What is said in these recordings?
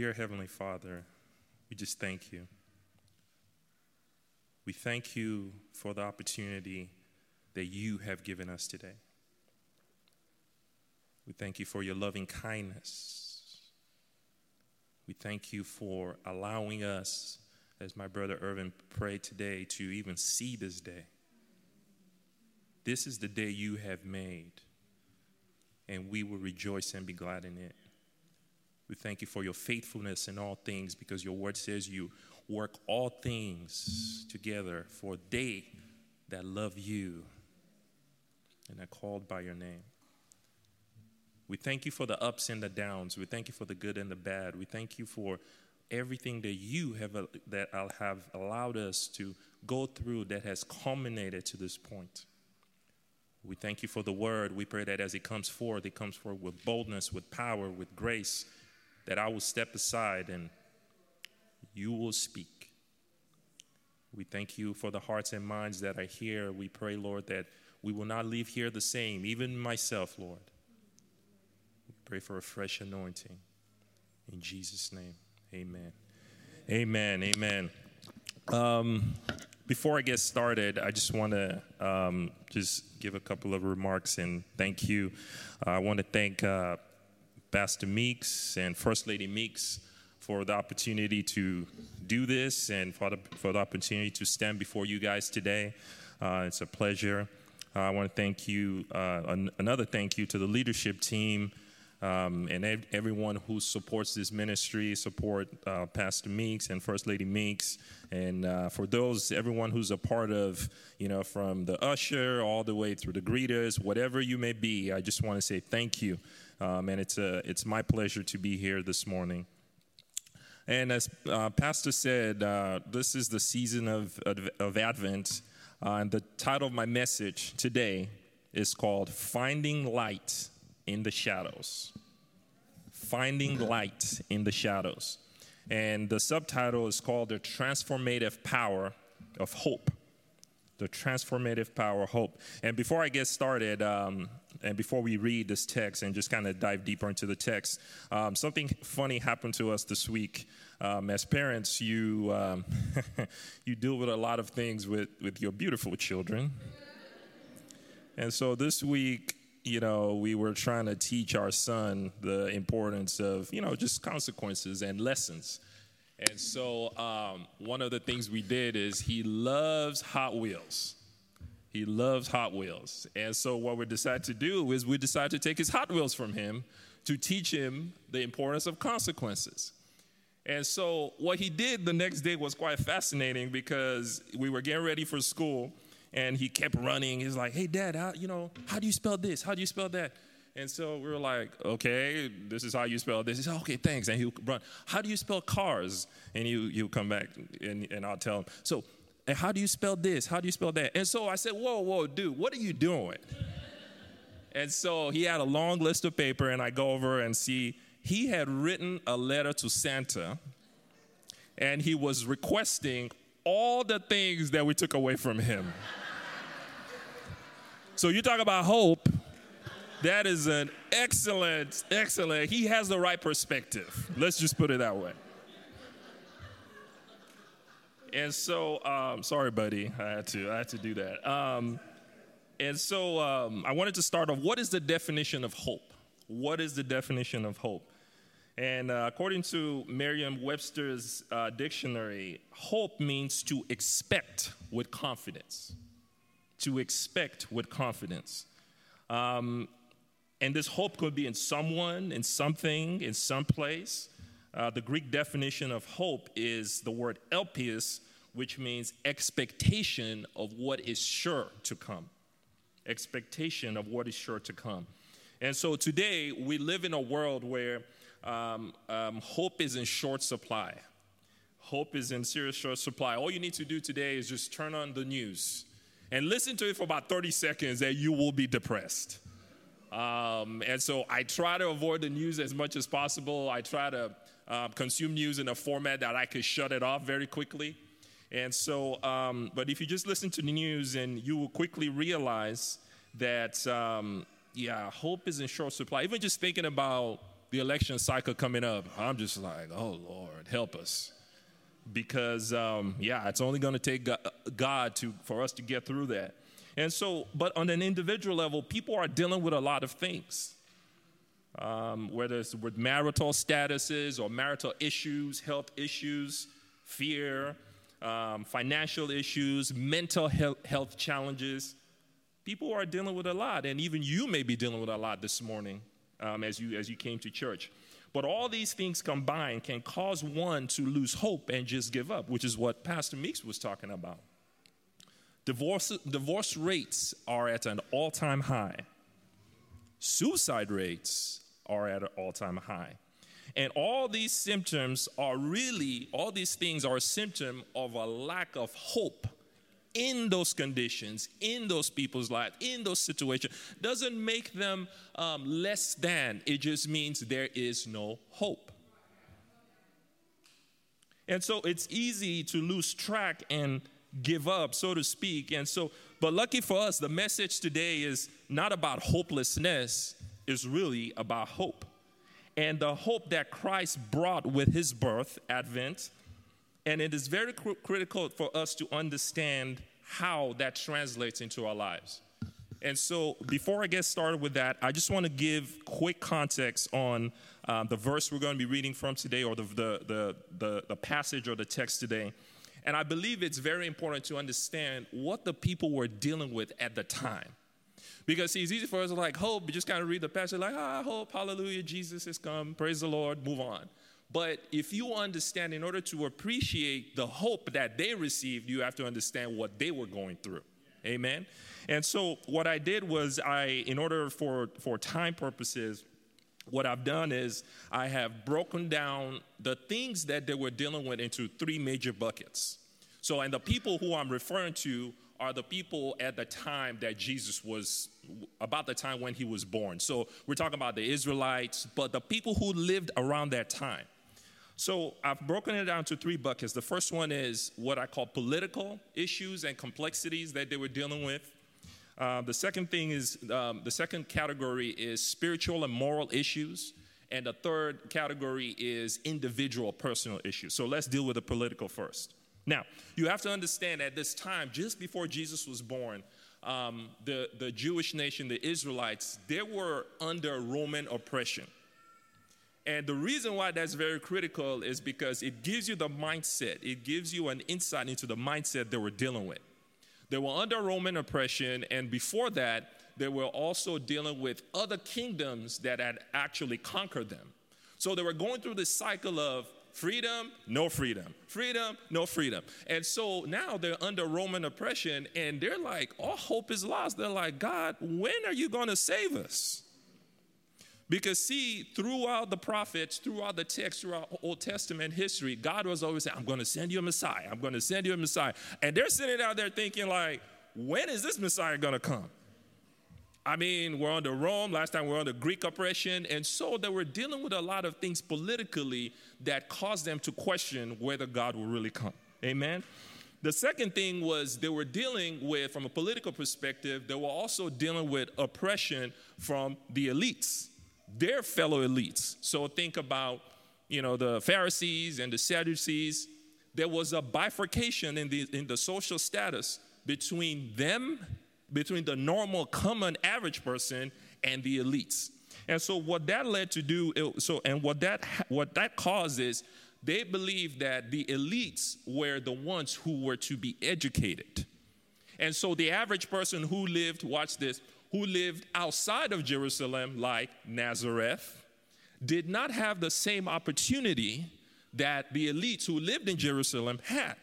Dear Heavenly Father, we just thank you. We thank you for the opportunity that you have given us today. We thank you for your loving kindness. We thank you for allowing us, as my brother Irvin prayed today, to even see this day. This is the day you have made, and we will rejoice and be glad in it. We thank you for your faithfulness in all things because your word says you work all things together for they that love you and are called by your name. We thank you for the ups and the downs. We thank you for the good and the bad. We thank you for everything that you have uh, that have allowed us to go through that has culminated to this point. We thank you for the word. We pray that as it comes forth, it comes forth with boldness, with power, with grace that I will step aside and you will speak. We thank you for the hearts and minds that are here. We pray, Lord, that we will not leave here the same, even myself, Lord. We pray for a fresh anointing. In Jesus' name, amen. Amen. Amen. Um, before I get started, I just want to um, just give a couple of remarks and thank you. Uh, I want to thank uh, Pastor Meeks and First Lady Meeks for the opportunity to do this and for the, for the opportunity to stand before you guys today. Uh, it's a pleasure. Uh, I want to thank you, uh, an- another thank you to the leadership team um, and ev- everyone who supports this ministry, support uh, Pastor Meeks and First Lady Meeks, and uh, for those, everyone who's a part of, you know, from the usher all the way through the greeters, whatever you may be, I just want to say thank you. Um, and it's, a, it's my pleasure to be here this morning. And as uh, Pastor said, uh, this is the season of, of, of Advent. Uh, and the title of my message today is called Finding Light in the Shadows. Finding Light in the Shadows. And the subtitle is called The Transformative Power of Hope. The Transformative Power of Hope. And before I get started, um, and before we read this text and just kind of dive deeper into the text, um, something funny happened to us this week. Um, as parents, you um, you deal with a lot of things with with your beautiful children, and so this week, you know, we were trying to teach our son the importance of you know just consequences and lessons. And so, um, one of the things we did is he loves Hot Wheels. He loves Hot Wheels. And so, what we decided to do is we decided to take his Hot Wheels from him to teach him the importance of consequences. And so, what he did the next day was quite fascinating because we were getting ready for school and he kept running. He's like, Hey, dad, how, you know, how do you spell this? How do you spell that? And so we were like, okay, this is how you spell this. He said, okay, thanks. And he'll run. How do you spell cars? And he, he'll come back and, and I'll tell him. So and how do you spell this? How do you spell that? And so I said, Whoa, whoa, dude, what are you doing? and so he had a long list of paper, and I go over and see he had written a letter to Santa, and he was requesting all the things that we took away from him. so you talk about hope. That is an excellent, excellent. He has the right perspective. Let's just put it that way. And so, um, sorry, buddy, I had to, I had to do that. Um, and so, um, I wanted to start off. What is the definition of hope? What is the definition of hope? And uh, according to Merriam-Webster's uh, dictionary, hope means to expect with confidence. To expect with confidence. Um, and this hope could be in someone, in something, in some place. Uh, the Greek definition of hope is the word elpias, which means expectation of what is sure to come. Expectation of what is sure to come. And so today, we live in a world where um, um, hope is in short supply. Hope is in serious short supply. All you need to do today is just turn on the news and listen to it for about 30 seconds, and you will be depressed. Um, and so I try to avoid the news as much as possible. I try to uh, consume news in a format that I could shut it off very quickly. And so, um, but if you just listen to the news, and you will quickly realize that, um, yeah, hope is in short supply. Even just thinking about the election cycle coming up, I'm just like, oh Lord, help us. Because, um, yeah, it's only going to take God to, for us to get through that. And so, but on an individual level, people are dealing with a lot of things. Um, whether it's with marital statuses or marital issues, health issues, fear, um, financial issues, mental health, health challenges. People are dealing with a lot, and even you may be dealing with a lot this morning um, as, you, as you came to church. But all these things combined can cause one to lose hope and just give up, which is what Pastor Meeks was talking about. Divorce, divorce rates are at an all time high, suicide rates are at an all time high. And all these symptoms are really, all these things are a symptom of a lack of hope in those conditions, in those people's lives, in those situations, doesn't make them um, less than. It just means there is no hope. And so it's easy to lose track and give up, so to speak. And so, but lucky for us, the message today is not about hopelessness, it's really about hope. And the hope that Christ brought with his birth, Advent, and it is very cr- critical for us to understand how that translates into our lives. And so, before I get started with that, I just want to give quick context on um, the verse we're going to be reading from today, or the, the, the, the, the passage or the text today. And I believe it's very important to understand what the people were dealing with at the time. Because see, it's easy for us to like hope, but just kind of read the passage like, ah, hope, hallelujah, Jesus has come, praise the Lord, move on. But if you understand, in order to appreciate the hope that they received, you have to understand what they were going through. Amen. And so what I did was I, in order for for time purposes, what I've done is I have broken down the things that they were dealing with into three major buckets. So, and the people who I'm referring to are the people at the time that Jesus was, about the time when he was born. So, we're talking about the Israelites, but the people who lived around that time. So I've broken it down to three buckets. The first one is what I call political issues and complexities that they were dealing with. Uh, the second thing is um, the second category is spiritual and moral issues. And the third category is individual personal issues. So let's deal with the political first. Now, you have to understand at this time, just before Jesus was born, um, the, the Jewish nation, the Israelites, they were under Roman oppression. And the reason why that's very critical is because it gives you the mindset, it gives you an insight into the mindset they were dealing with. They were under Roman oppression, and before that, they were also dealing with other kingdoms that had actually conquered them. So they were going through this cycle of freedom, no freedom, freedom, no freedom. And so now they're under Roman oppression, and they're like, all hope is lost. They're like, God, when are you going to save us? Because, see, throughout the prophets, throughout the text, throughout Old Testament history, God was always saying, I'm going to send you a Messiah. I'm going to send you a Messiah. And they're sitting out there thinking, like, when is this Messiah going to come? I mean, we're under Rome. Last time we were under Greek oppression. And so they were dealing with a lot of things politically that caused them to question whether God will really come. Amen? The second thing was they were dealing with, from a political perspective, they were also dealing with oppression from the elites their fellow elites. So think about, you know, the Pharisees and the Sadducees. There was a bifurcation in the, in the social status between them, between the normal, common, average person and the elites. And so what that led to do, so and what that what that causes, they believed that the elites were the ones who were to be educated. And so the average person who lived, watch this, who lived outside of Jerusalem, like Nazareth, did not have the same opportunity that the elites who lived in Jerusalem had.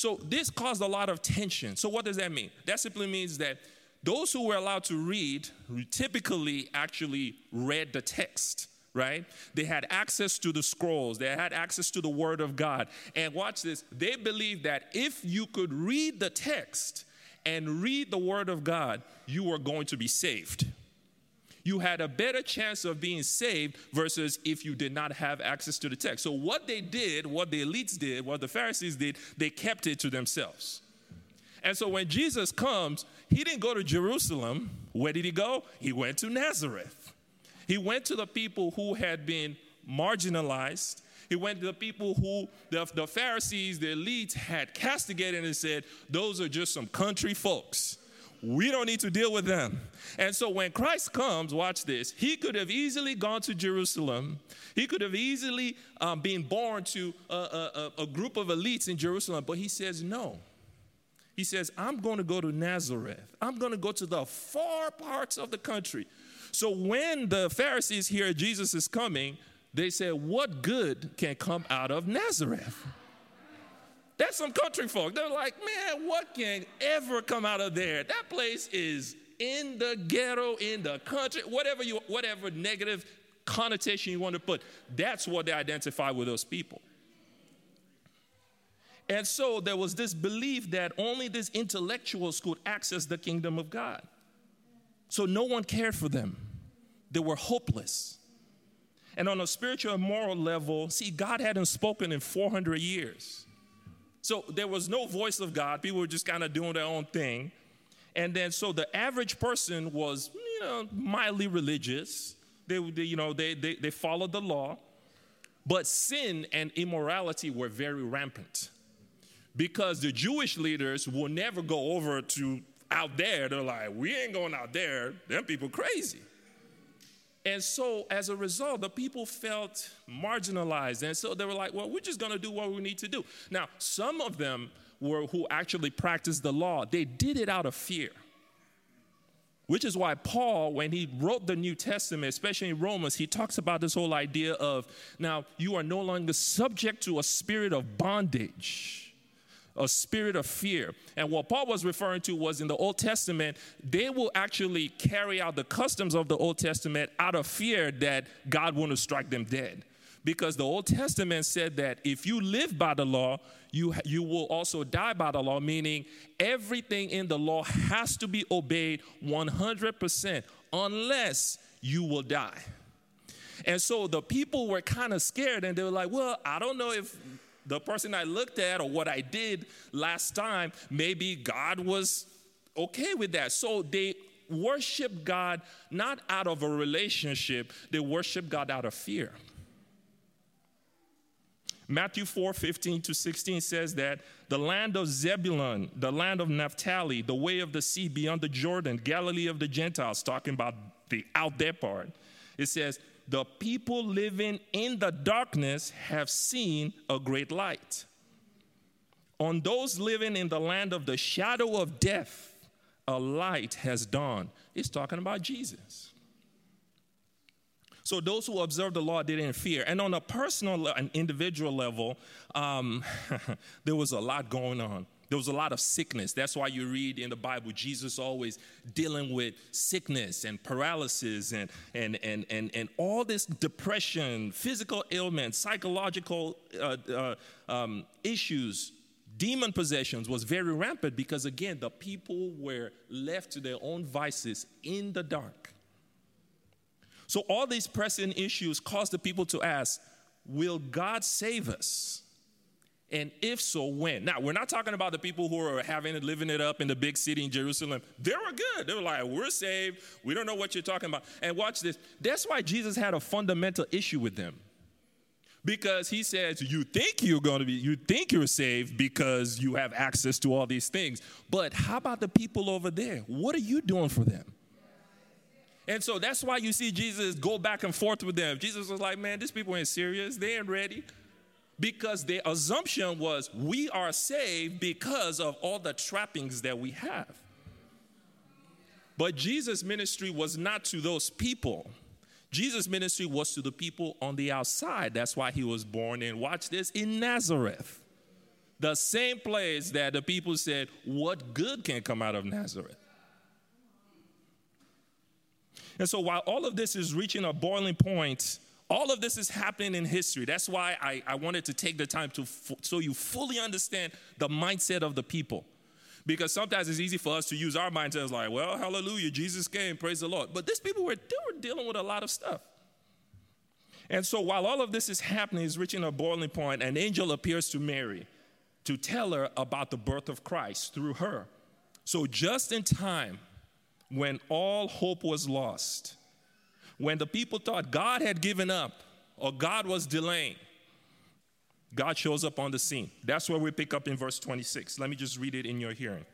So this caused a lot of tension. So, what does that mean? That simply means that those who were allowed to read typically actually read the text right? They had access to the scrolls, they had access to the Word of God. And watch this, they believed that if you could read the text, and read the Word of God, you were going to be saved. You had a better chance of being saved versus if you did not have access to the text. So, what they did, what the elites did, what the Pharisees did, they kept it to themselves. And so, when Jesus comes, he didn't go to Jerusalem. Where did he go? He went to Nazareth. He went to the people who had been marginalized. He went to the people who the, the Pharisees, the elites, had castigated and said, Those are just some country folks. We don't need to deal with them. And so when Christ comes, watch this, he could have easily gone to Jerusalem. He could have easily um, been born to a, a, a group of elites in Jerusalem, but he says, no. He says, I'm going to go to Nazareth. I'm going to go to the far parts of the country. So when the Pharisees hear Jesus is coming, they say, What good can come out of Nazareth? That's some country folk. They're like, man, what can ever come out of there? That place is in the ghetto, in the country, whatever you, whatever negative connotation you want to put. That's what they identify with those people. And so there was this belief that only these intellectuals could access the kingdom of God. So no one cared for them. They were hopeless. And on a spiritual and moral level, see, God hadn't spoken in 400 years. So there was no voice of God. People were just kind of doing their own thing. And then so the average person was, you know, mildly religious. They, they you know, they, they, they followed the law. But sin and immorality were very rampant because the Jewish leaders will never go over to out there. They're like, we ain't going out there. Them people crazy. And so, as a result, the people felt marginalized. And so they were like, well, we're just going to do what we need to do. Now, some of them were who actually practiced the law, they did it out of fear. Which is why Paul, when he wrote the New Testament, especially in Romans, he talks about this whole idea of now you are no longer subject to a spirit of bondage a spirit of fear. And what Paul was referring to was in the Old Testament, they will actually carry out the customs of the Old Testament out of fear that God to strike them dead. Because the Old Testament said that if you live by the law, you, you will also die by the law, meaning everything in the law has to be obeyed 100% unless you will die. And so the people were kind of scared and they were like, well, I don't know if the person I looked at or what I did last time, maybe God was okay with that. So they worship God not out of a relationship, they worship God out of fear. Matthew 4 15 to 16 says that the land of Zebulun, the land of Naphtali, the way of the sea beyond the Jordan, Galilee of the Gentiles, talking about the out there part. It says, the people living in the darkness have seen a great light. On those living in the land of the shadow of death, a light has dawned. It's talking about Jesus. So those who observed the law didn't fear. And on a personal and individual level, um, there was a lot going on. There was a lot of sickness. That's why you read in the Bible Jesus always dealing with sickness and paralysis and, and, and, and, and all this depression, physical ailments, psychological uh, uh, um, issues, demon possessions was very rampant because, again, the people were left to their own vices in the dark. So, all these pressing issues caused the people to ask, Will God save us? And if so, when? Now, we're not talking about the people who are having it, living it up in the big city in Jerusalem. They were good. They were like, we're saved. We don't know what you're talking about. And watch this. That's why Jesus had a fundamental issue with them. Because he says, you think you're going to be, you think you're saved because you have access to all these things. But how about the people over there? What are you doing for them? And so that's why you see Jesus go back and forth with them. Jesus was like, man, these people ain't serious. They ain't ready because the assumption was we are saved because of all the trappings that we have. But Jesus' ministry was not to those people. Jesus' ministry was to the people on the outside. That's why he was born in, watch this, in Nazareth. The same place that the people said, What good can come out of Nazareth? And so while all of this is reaching a boiling point, all of this is happening in history. That's why I, I wanted to take the time to f- so you fully understand the mindset of the people. Because sometimes it's easy for us to use our mindset as like, well, hallelujah, Jesus came, praise the Lord. But these people were, they were dealing with a lot of stuff. And so while all of this is happening, is reaching a boiling point, an angel appears to Mary to tell her about the birth of Christ through her. So just in time, when all hope was lost, When the people thought God had given up or God was delaying, God shows up on the scene. That's where we pick up in verse 26. Let me just read it in your hearing.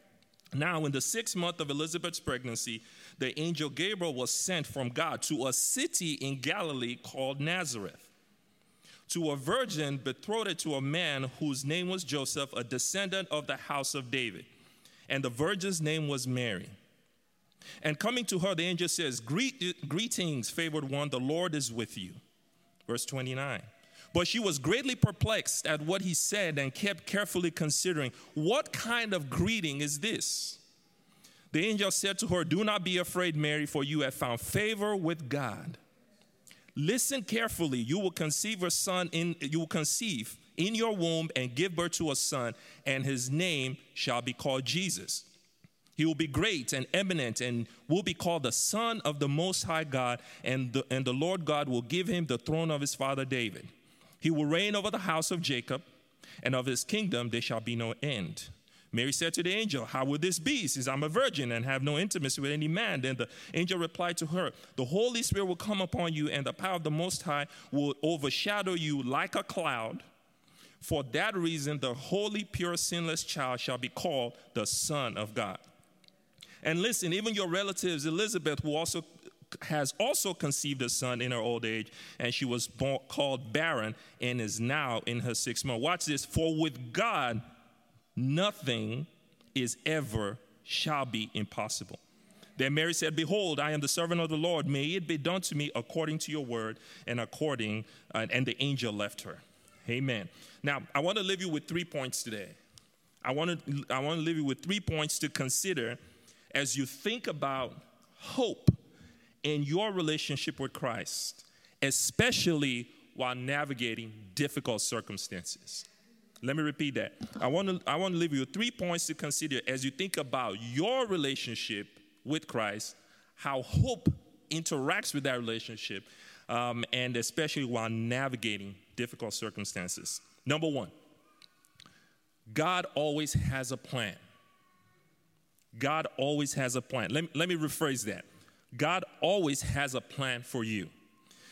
Now, in the sixth month of Elizabeth's pregnancy, the angel Gabriel was sent from God to a city in Galilee called Nazareth to a virgin betrothed to a man whose name was Joseph, a descendant of the house of David. And the virgin's name was Mary. And coming to her, the angel says, Greet, Greetings, favored one, the Lord is with you. Verse 29. But she was greatly perplexed at what he said and kept carefully considering, What kind of greeting is this? The angel said to her, Do not be afraid, Mary, for you have found favor with God. Listen carefully. You will conceive a son in you will conceive in your womb and give birth to a son, and his name shall be called Jesus. He will be great and eminent and will be called the Son of the Most High God, and the, and the Lord God will give him the throne of his father David. He will reign over the house of Jacob, and of his kingdom there shall be no end. Mary said to the angel, How will this be, since I'm a virgin and have no intimacy with any man? Then the angel replied to her, The Holy Spirit will come upon you, and the power of the Most High will overshadow you like a cloud. For that reason, the holy, pure, sinless child shall be called the Son of God. And listen, even your relatives, Elizabeth, who also has also conceived a son in her old age, and she was born, called barren and is now in her sixth month. Watch this. For with God, nothing is ever shall be impossible. Then Mary said, Behold, I am the servant of the Lord. May it be done to me according to your word. And according, uh, and the angel left her. Amen. Now, I want to leave you with three points today. I want to, I want to leave you with three points to consider as you think about hope in your relationship with Christ, especially while navigating difficult circumstances. Let me repeat that. I want to I want to leave you three points to consider as you think about your relationship with Christ, how hope interacts with that relationship, um, and especially while navigating difficult circumstances. Number one, God always has a plan. God always has a plan. Let me, let me rephrase that. God always has a plan for you.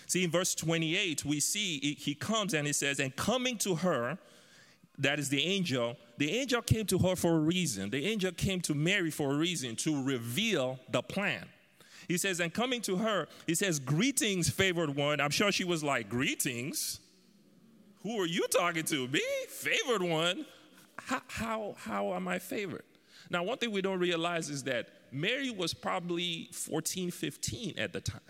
See, in verse 28, we see he comes and he says, And coming to her, that is the angel, the angel came to her for a reason. The angel came to Mary for a reason to reveal the plan. He says, and coming to her, he says, Greetings, favored one. I'm sure she was like, Greetings? Who are you talking to? Me? Favored one? How, how, how am I favored? Now, one thing we don't realize is that Mary was probably 14, 15 at the time.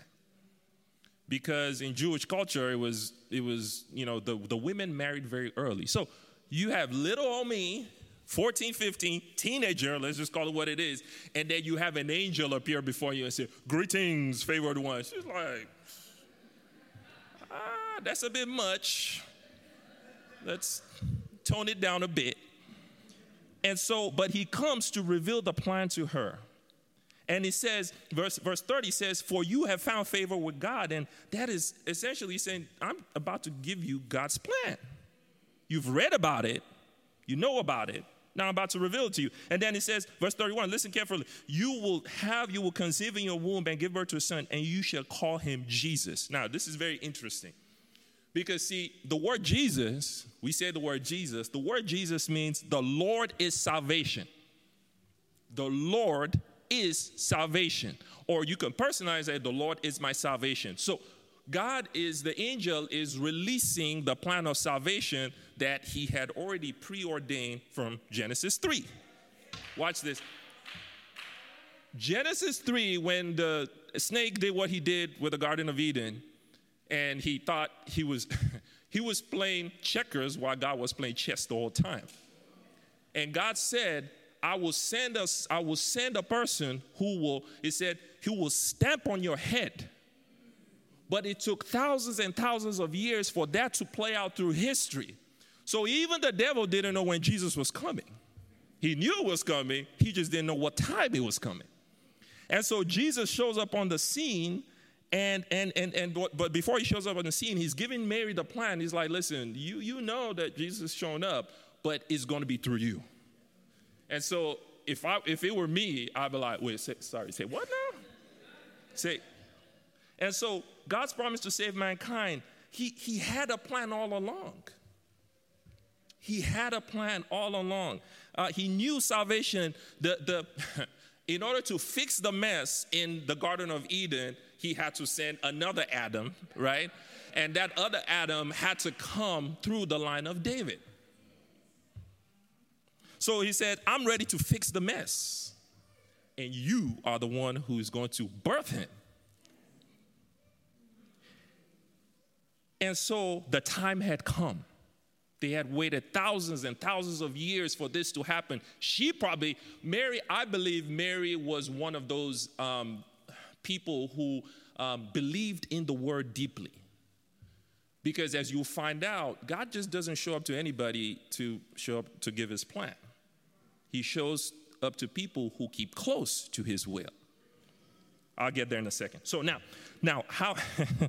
Because in Jewish culture, it was, it was you know, the, the women married very early. So you have little old me, 14, 15, teenager, let's just call it what it is, and then you have an angel appear before you and say, Greetings, favored one. She's like, Ah, that's a bit much. Let's tone it down a bit. And so, but he comes to reveal the plan to her. And he says, verse, verse 30 says, For you have found favor with God. And that is essentially saying, I'm about to give you God's plan. You've read about it, you know about it. Now I'm about to reveal it to you. And then he says, verse 31, listen carefully. You will have, you will conceive in your womb and give birth to a son, and you shall call him Jesus. Now, this is very interesting. Because, see, the word Jesus, we say the word Jesus, the word Jesus means the Lord is salvation. The Lord is salvation. Or you can personalize it, the Lord is my salvation. So, God is, the angel is releasing the plan of salvation that he had already preordained from Genesis 3. Watch this. Genesis 3, when the snake did what he did with the Garden of Eden, and he thought he was he was playing checkers while God was playing chess the whole time. And God said, I will send us, I will send a person who will, he said, he will stamp on your head. But it took thousands and thousands of years for that to play out through history. So even the devil didn't know when Jesus was coming. He knew it was coming, he just didn't know what time it was coming. And so Jesus shows up on the scene, and and and and but before he shows up on the scene, he's giving Mary the plan. He's like, listen, you you know that Jesus is showing up, but it's gonna be through you. And so if I if it were me, I'd be like, wait, say, sorry, say what now? Say, and so God's promise to save mankind, he, he had a plan all along. He had a plan all along. Uh, he knew salvation, the, the, in order to fix the mess in the Garden of Eden, he had to send another Adam, right? And that other Adam had to come through the line of David. So he said, I'm ready to fix the mess. And you are the one who is going to birth him. And so the time had come. They had waited thousands and thousands of years for this to happen. She probably, Mary, I believe Mary was one of those um, people who um, believed in the word deeply. Because as you'll find out, God just doesn't show up to anybody to show up to give his plan. He shows up to people who keep close to his will. I'll get there in a second. So now, now how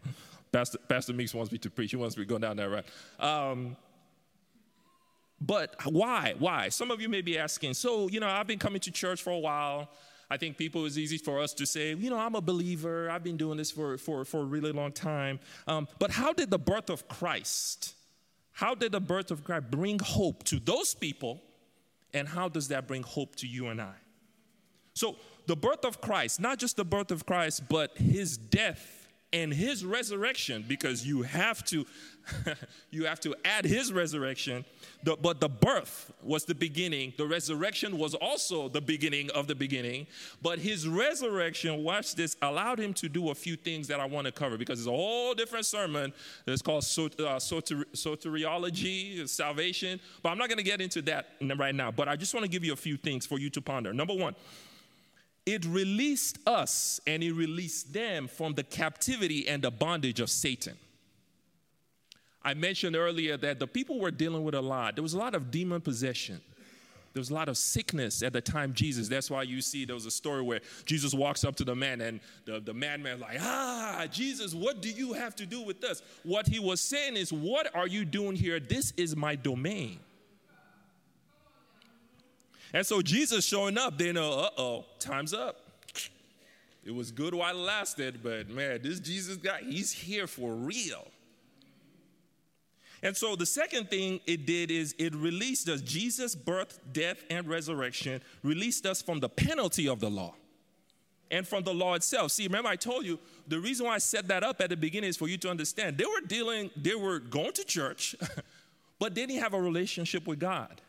Pastor, Pastor Meeks wants me to preach. He wants me to go down that road. Um, but why? Why? Some of you may be asking, so, you know, I've been coming to church for a while. I think people, it's easy for us to say, you know, I'm a believer. I've been doing this for, for, for a really long time. Um, but how did the birth of Christ, how did the birth of Christ bring hope to those people? And how does that bring hope to you and I? So, the birth of Christ, not just the birth of Christ, but his death and his resurrection because you have to you have to add his resurrection. The, but the birth was the beginning. The resurrection was also the beginning of the beginning. But his resurrection watch this allowed him to do a few things that i want to cover because it's a whole different sermon. It's called uh, soteriology salvation. But i'm not going to get into that right now. But i just want to give you a few things for you to ponder. Number one it released us and it released them from the captivity and the bondage of Satan. I mentioned earlier that the people were dealing with a lot. There was a lot of demon possession. There was a lot of sickness at the time Jesus. That's why you see there was a story where Jesus walks up to the man and the, the madman like, ah, Jesus, what do you have to do with us? What he was saying is, what are you doing here? This is my domain. And so Jesus showing up, they know, uh oh, time's up. It was good while it lasted, but man, this Jesus guy, he's here for real. And so the second thing it did is it released us. Jesus' birth, death, and resurrection released us from the penalty of the law and from the law itself. See, remember I told you the reason why I set that up at the beginning is for you to understand. They were dealing, they were going to church, but they didn't have a relationship with God.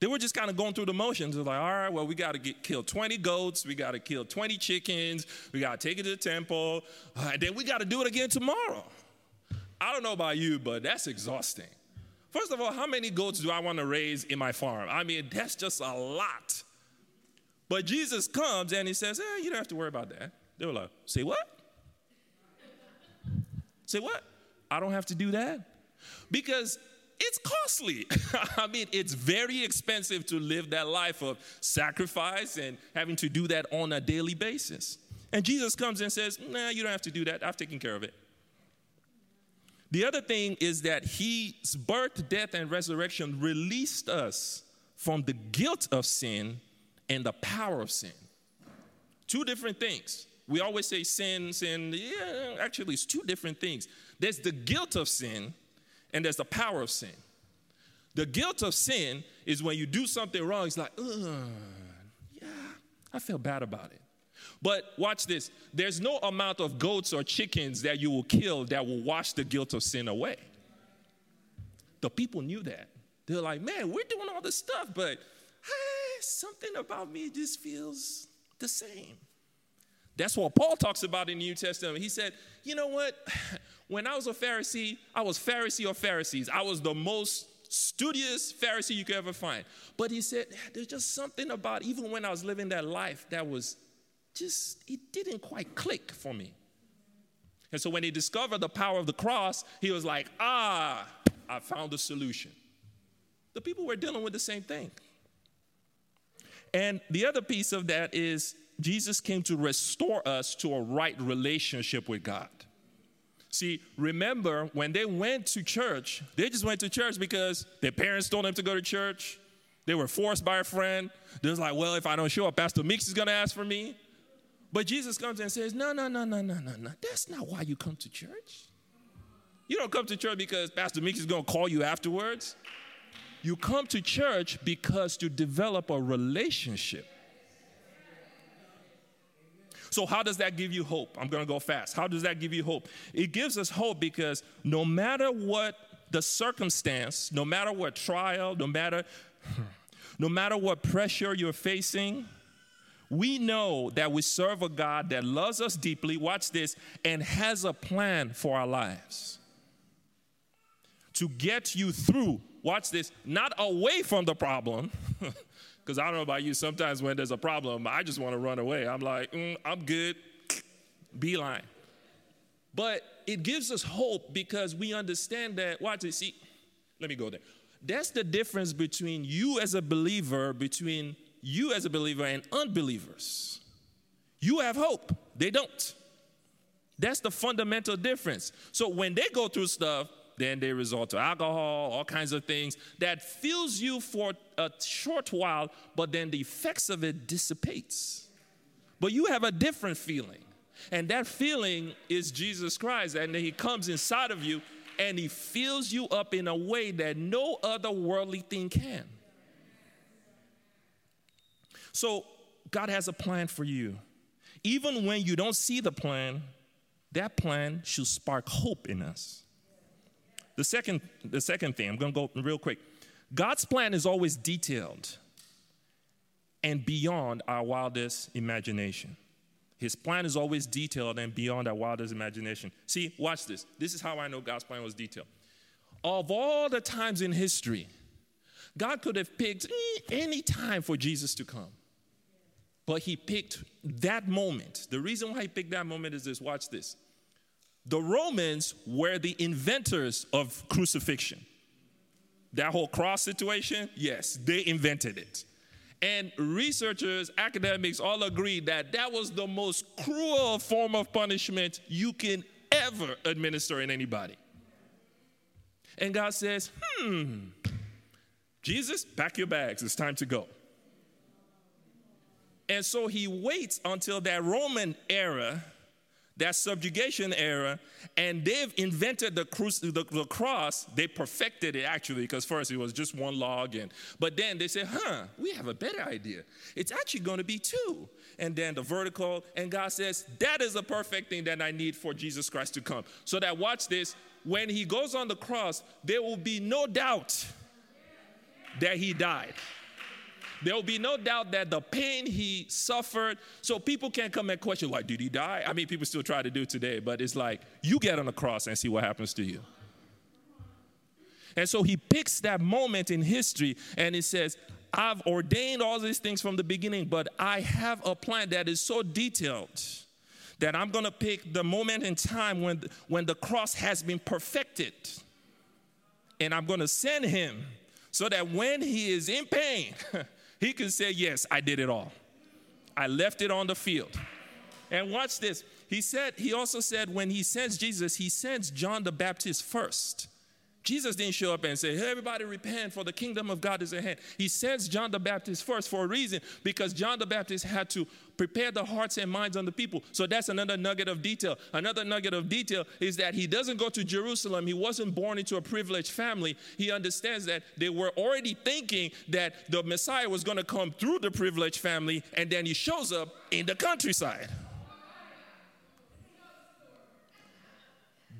They were just kind of going through the motions. They're like, all right, well, we got to kill 20 goats, we got to kill 20 chickens, we got to take it to the temple, uh, then we got to do it again tomorrow. I don't know about you, but that's exhausting. First of all, how many goats do I want to raise in my farm? I mean, that's just a lot. But Jesus comes and he says, eh, you don't have to worry about that. They were like, say what? say what? I don't have to do that? Because it's costly. I mean, it's very expensive to live that life of sacrifice and having to do that on a daily basis. And Jesus comes and says, Nah, you don't have to do that. I've taken care of it. The other thing is that his birth, death, and resurrection released us from the guilt of sin and the power of sin. Two different things. We always say sin, sin. Yeah, actually, it's two different things. There's the guilt of sin, and there's the power of sin. The guilt of sin is when you do something wrong, it's like, yeah, I feel bad about it. But watch this there's no amount of goats or chickens that you will kill that will wash the guilt of sin away. The people knew that. They're like, man, we're doing all this stuff, but hey, something about me just feels the same. That's what Paul talks about in the New Testament. He said, you know what? When I was a Pharisee, I was Pharisee of Pharisees. I was the most studious Pharisee you could ever find. But he said, there's just something about even when I was living that life that was just, it didn't quite click for me. And so when he discovered the power of the cross, he was like, ah, I found the solution. The people were dealing with the same thing. And the other piece of that is Jesus came to restore us to a right relationship with God. See, remember when they went to church, they just went to church because their parents told them to go to church. They were forced by a friend. They was like, well, if I don't show up, Pastor Meeks is going to ask for me. But Jesus comes and says, No, no, no, no, no, no, no. That's not why you come to church. You don't come to church because Pastor Meek is going to call you afterwards. You come to church because to develop a relationship. So, how does that give you hope? I'm going to go fast. How does that give you hope? It gives us hope because no matter what the circumstance, no matter what trial, no matter no matter what pressure you're facing, we know that we serve a God that loves us deeply, watch this, and has a plan for our lives. To get you through, watch this, not away from the problem. Because I don't know about you, sometimes when there's a problem, I just want to run away. I'm like, mm, I'm good, beeline. But it gives us hope because we understand that, watch this, see, let me go there. That's the difference between you as a believer, between you as a believer and unbelievers. You have hope, they don't. That's the fundamental difference. So when they go through stuff, then they resort to alcohol, all kinds of things that fills you for a short while, but then the effects of it dissipates. But you have a different feeling. And that feeling is Jesus Christ. And He comes inside of you and He fills you up in a way that no other worldly thing can. So, God has a plan for you. Even when you don't see the plan, that plan should spark hope in us. The second, the second thing, I'm going to go real quick. God's plan is always detailed and beyond our wildest imagination. His plan is always detailed and beyond our wildest imagination. See, watch this. This is how I know God's plan was detailed. Of all the times in history, God could have picked any time for Jesus to come. But he picked that moment. The reason why he picked that moment is this watch this. The Romans were the inventors of crucifixion. That whole cross situation, yes, they invented it. And researchers, academics all agree that that was the most cruel form of punishment you can ever administer in anybody. And God says, hmm, Jesus, pack your bags, it's time to go. And so he waits until that Roman era, that subjugation era, and they've invented the, cru- the, the cross. They perfected it actually, because first it was just one log, and but then they said, "Huh, we have a better idea. It's actually going to be two. And then the vertical, and God says, "That is the perfect thing that I need for Jesus Christ to come." So that watch this, when He goes on the cross, there will be no doubt that He died. There will be no doubt that the pain he suffered, so people can't come and question, like, did he die? I mean, people still try to do today, but it's like, you get on the cross and see what happens to you. And so he picks that moment in history and he says, I've ordained all these things from the beginning, but I have a plan that is so detailed that I'm going to pick the moment in time when, when the cross has been perfected. And I'm going to send him so that when he is in pain, he can say, Yes, I did it all. I left it on the field. And watch this. He said, he also said, when he sends Jesus, he sends John the Baptist first. Jesus didn't show up and say, hey, everybody repent for the kingdom of God is at hand. He sends John the Baptist first for a reason because John the Baptist had to prepare the hearts and minds of the people. So that's another nugget of detail. Another nugget of detail is that he doesn't go to Jerusalem. He wasn't born into a privileged family. He understands that they were already thinking that the Messiah was going to come through the privileged family, and then he shows up in the countryside.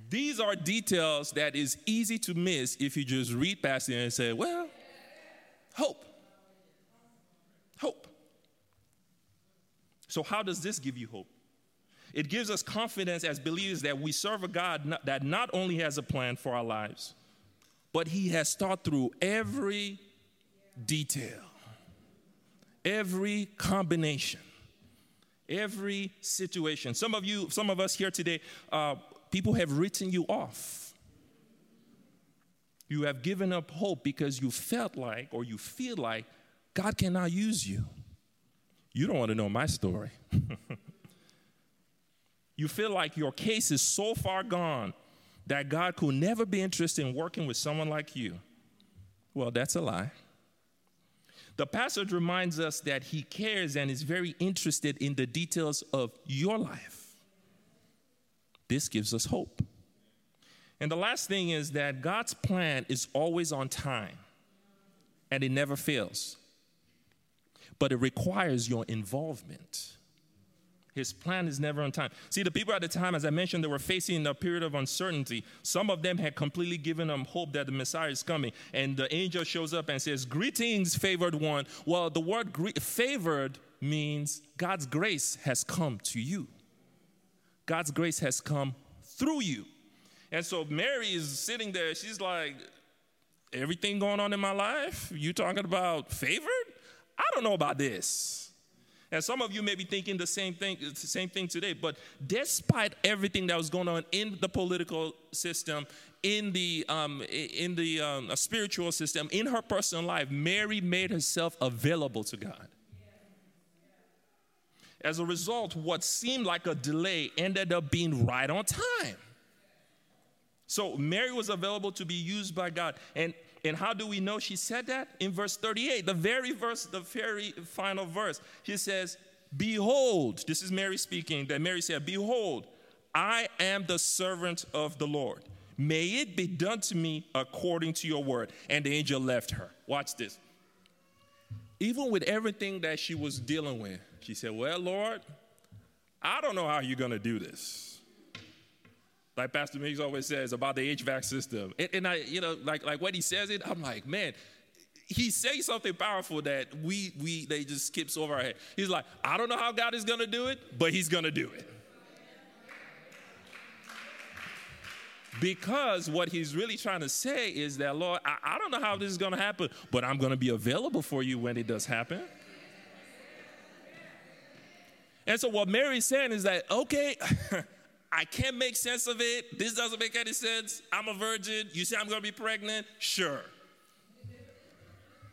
These are details that is easy to miss if you just read past it and say, well, hope. Hope. So, how does this give you hope? It gives us confidence as believers that we serve a God that not only has a plan for our lives, but He has thought through every detail, every combination, every situation. Some of you, some of us here today, uh, people have written you off. You have given up hope because you felt like or you feel like God cannot use you. You don't want to know my story. you feel like your case is so far gone that God could never be interested in working with someone like you. Well, that's a lie. The passage reminds us that he cares and is very interested in the details of your life. This gives us hope. And the last thing is that God's plan is always on time and it never fails. But it requires your involvement. His plan is never on time. See, the people at the time, as I mentioned, they were facing a period of uncertainty. Some of them had completely given them hope that the Messiah is coming. And the angel shows up and says, Greetings, favored one. Well, the word favored means God's grace has come to you, God's grace has come through you. And so Mary is sitting there. She's like, Everything going on in my life? You talking about favored? I don't know about this. And some of you may be thinking the same thing, same thing today. But despite everything that was going on in the political system, in the um, in the um, spiritual system, in her personal life, Mary made herself available to God. As a result, what seemed like a delay ended up being right on time. So Mary was available to be used by God. And and how do we know she said that? In verse 38, the very verse, the very final verse. She says, Behold, this is Mary speaking, that Mary said, Behold, I am the servant of the Lord. May it be done to me according to your word. And the angel left her. Watch this. Even with everything that she was dealing with, she said, Well, Lord, I don't know how you're going to do this like Pastor Miggs always says about the HVAC system. And, and, I, you know, like like when he says it, I'm like, man, he says something powerful that we we they just skips over our head. He's like, I don't know how God is gonna do it, but he's gonna do it. Because what he's really trying to say is that, Lord, I, I don't know how this is gonna happen, but I'm gonna be available for you when it does happen. And so what Mary's saying is that, okay, I can't make sense of it. This doesn't make any sense. I'm a virgin. You say I'm going to be pregnant? Sure.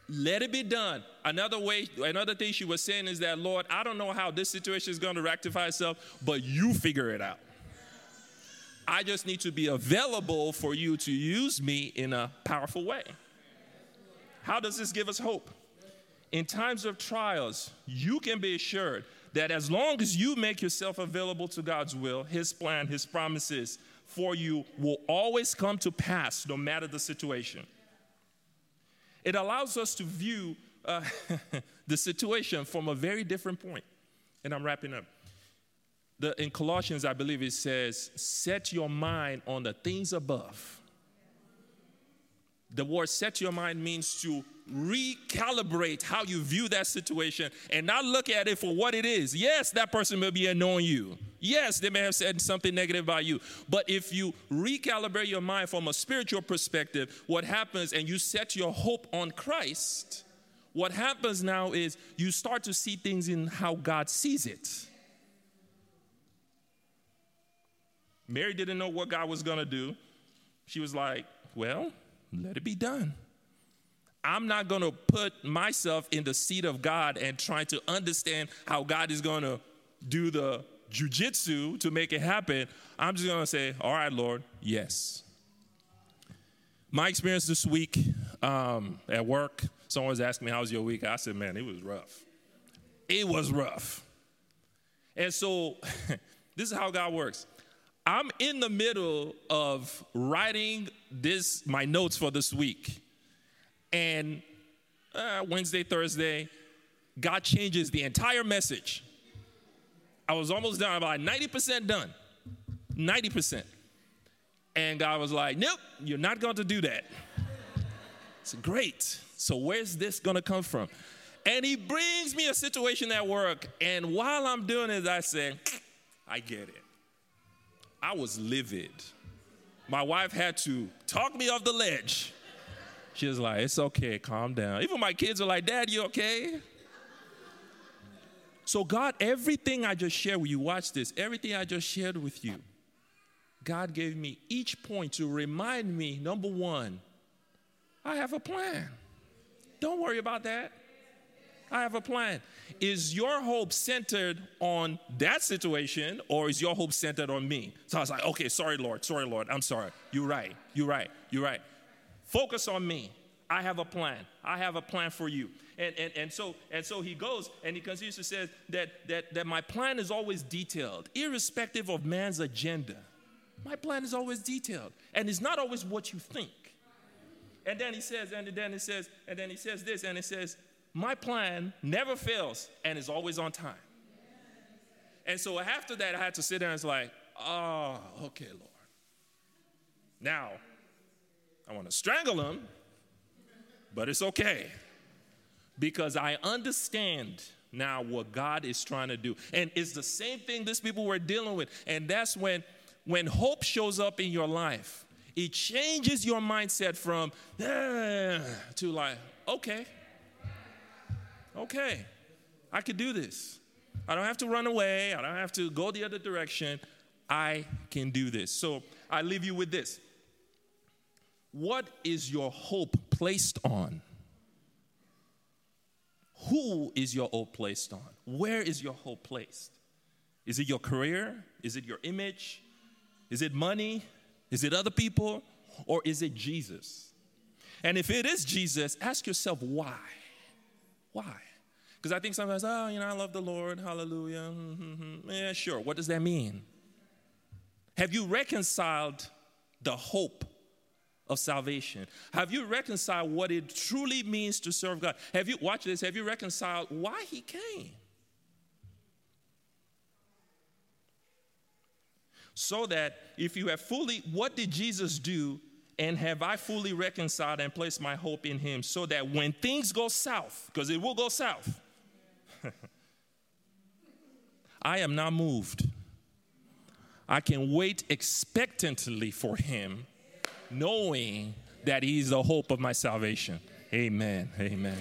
Let it be done. Another way, another thing she was saying is that, Lord, I don't know how this situation is going to rectify itself, but you figure it out. I just need to be available for you to use me in a powerful way. How does this give us hope? In times of trials, you can be assured that as long as you make yourself available to God's will, His plan, His promises for you will always come to pass no matter the situation. It allows us to view uh, the situation from a very different point. And I'm wrapping up. The, in Colossians, I believe it says, Set your mind on the things above. The word set your mind means to recalibrate how you view that situation and not look at it for what it is. Yes, that person may be annoying you. Yes, they may have said something negative about you. But if you recalibrate your mind from a spiritual perspective, what happens and you set your hope on Christ, what happens now is you start to see things in how God sees it. Mary didn't know what God was going to do. She was like, well, let it be done. I'm not going to put myself in the seat of God and trying to understand how God is going to do the jujitsu to make it happen. I'm just going to say, All right, Lord, yes. My experience this week um, at work, someone was asking me, How was your week? I said, Man, it was rough. It was rough. And so, this is how God works. I'm in the middle of writing this my notes for this week and uh, Wednesday, Thursday, God changes the entire message. I was almost done, about 90% done. 90%. And God was like, nope, you're not going to do that. It's great. So, where's this going to come from? And He brings me a situation at work. And while I'm doing it, I say, I get it. I was livid. My wife had to talk me off the ledge. She was like, It's okay, calm down. Even my kids are like, Dad, you okay? So, God, everything I just shared with you, watch this, everything I just shared with you, God gave me each point to remind me number one, I have a plan. Don't worry about that. I have a plan. Is your hope centered on that situation or is your hope centered on me? So I was like, okay, sorry, Lord, sorry, Lord, I'm sorry. You're right, you're right, you're right. Focus on me. I have a plan. I have a plan for you. And, and, and, so, and so he goes and he continues to say that, that, that my plan is always detailed, irrespective of man's agenda. My plan is always detailed. And it's not always what you think. And then he says, and then he says, and then he says this, and he says, My plan never fails and is always on time. And so after that, I had to sit there and it's like, oh, okay, Lord. Now, I want to strangle him, but it's okay because I understand now what God is trying to do. And it's the same thing these people were dealing with. And that's when when hope shows up in your life, it changes your mindset from eh, to like, okay, okay, I could do this. I don't have to run away. I don't have to go the other direction. I can do this. So I leave you with this. What is your hope placed on? Who is your hope placed on? Where is your hope placed? Is it your career? Is it your image? Is it money? Is it other people? Or is it Jesus? And if it is Jesus, ask yourself why. Why? Because I think sometimes, oh, you know, I love the Lord, hallelujah. Mm-hmm. Yeah, sure. What does that mean? Have you reconciled the hope of salvation? Have you reconciled what it truly means to serve God? Have you, watch this, have you reconciled why He came? So that if you have fully, what did Jesus do? And have I fully reconciled and placed my hope in Him so that when things go south, because it will go south, I am not moved. I can wait expectantly for Him knowing that He's the hope of my salvation. Amen. Amen.